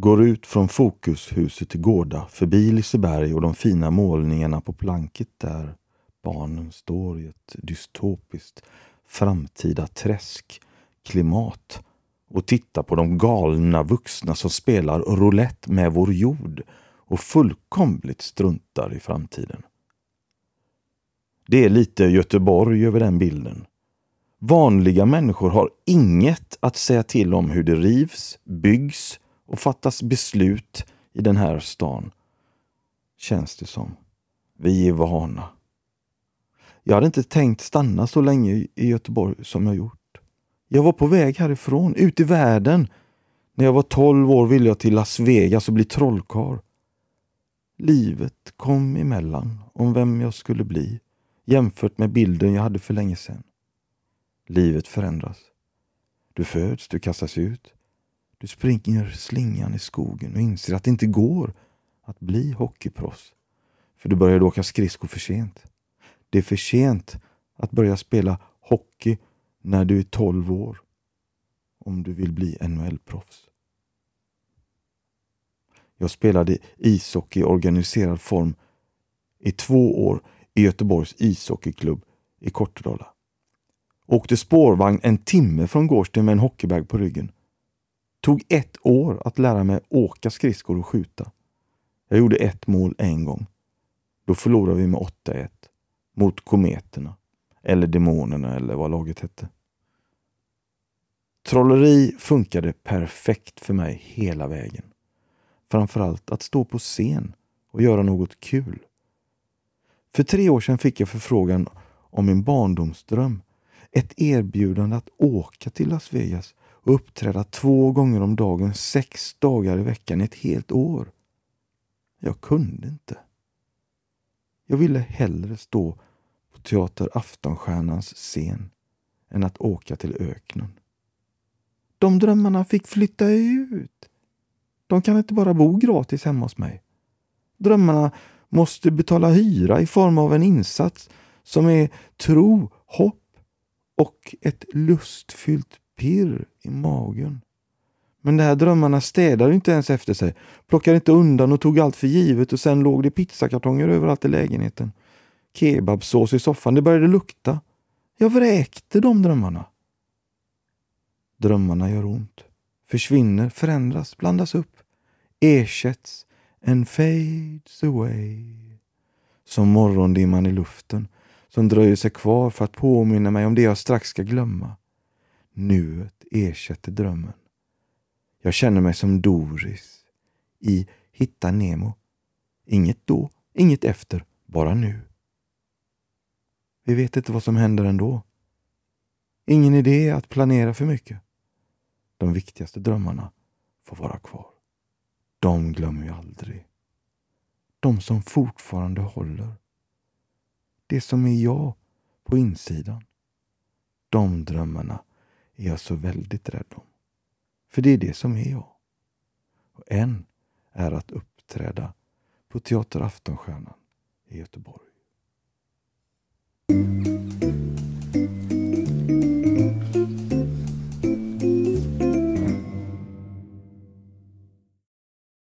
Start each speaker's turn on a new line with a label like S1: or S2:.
S1: går ut från Fokushuset till Gårda, förbi Liseberg och de fina målningarna på planket där barnen står i ett dystopiskt framtida träsk, klimat och tittar på de galna vuxna som spelar roulette med vår jord och fullkomligt struntar i framtiden. Det är lite Göteborg över den bilden. Vanliga människor har inget att säga till om hur det rivs, byggs och fattas beslut i den här stan. Känns det som. Vi är vana. Jag hade inte tänkt stanna så länge i Göteborg som jag gjort. Jag var på väg härifrån, ut i världen. När jag var tolv år ville jag till Las Vegas och bli trollkarl. Livet kom emellan om vem jag skulle bli jämfört med bilden jag hade för länge sedan. Livet förändras. Du föds, du kastas ut. Du springer slingan i skogen och inser att det inte går att bli hockeyproffs. För du började åka skridskor för sent. Det är för sent att börja spela hockey när du är 12 år. Om du vill bli NHL-proffs. Jag spelade ishockey i organiserad form i två år i Göteborgs ishockeyklubb i Kortedala. Åkte spårvagn en timme från Gårdsten med en hockeybag på ryggen. Tog ett år att lära mig åka skridskor och skjuta. Jag gjorde ett mål en gång. Då förlorade vi med 8-1 mot Kometerna. Eller Demonerna eller vad laget hette. Trolleri funkade perfekt för mig hela vägen. Framförallt att stå på scen och göra något kul. För tre år sedan fick jag förfrågan om min barndomsdröm. Ett erbjudande att åka till Las Vegas och uppträda två gånger om dagen, sex dagar i veckan, i ett helt år. Jag kunde inte. Jag ville hellre stå på Teater Aftonstjärnans scen än att åka till öknen. De drömmarna fick flytta ut. De kan inte bara bo gratis hemma hos mig. Drömmarna måste betala hyra i form av en insats som är tro, hopp och ett lustfyllt pirr i magen. Men de här drömmarna städade inte ens efter sig, plockade inte undan och tog allt för givet och sen låg det pizzakartonger överallt i lägenheten. Kebabsås i soffan, det började lukta. Jag vräkte de drömmarna. Drömmarna gör ont, försvinner, förändras, blandas upp, ersätts and fades away. Som morgondimman i luften som dröjer sig kvar för att påminna mig om det jag strax ska glömma. Nuet ersätter drömmen. Jag känner mig som Doris i Hitta Nemo. Inget då, inget efter, bara nu. Vi vet inte vad som händer ändå. Ingen idé att planera för mycket. De viktigaste drömmarna får vara kvar. De glömmer vi aldrig. De som fortfarande håller. Det som är jag på insidan. De drömmarna är jag så väldigt rädd om. För det är det som är jag. Och en är att uppträda på Teater Aftonstjärnan i Göteborg.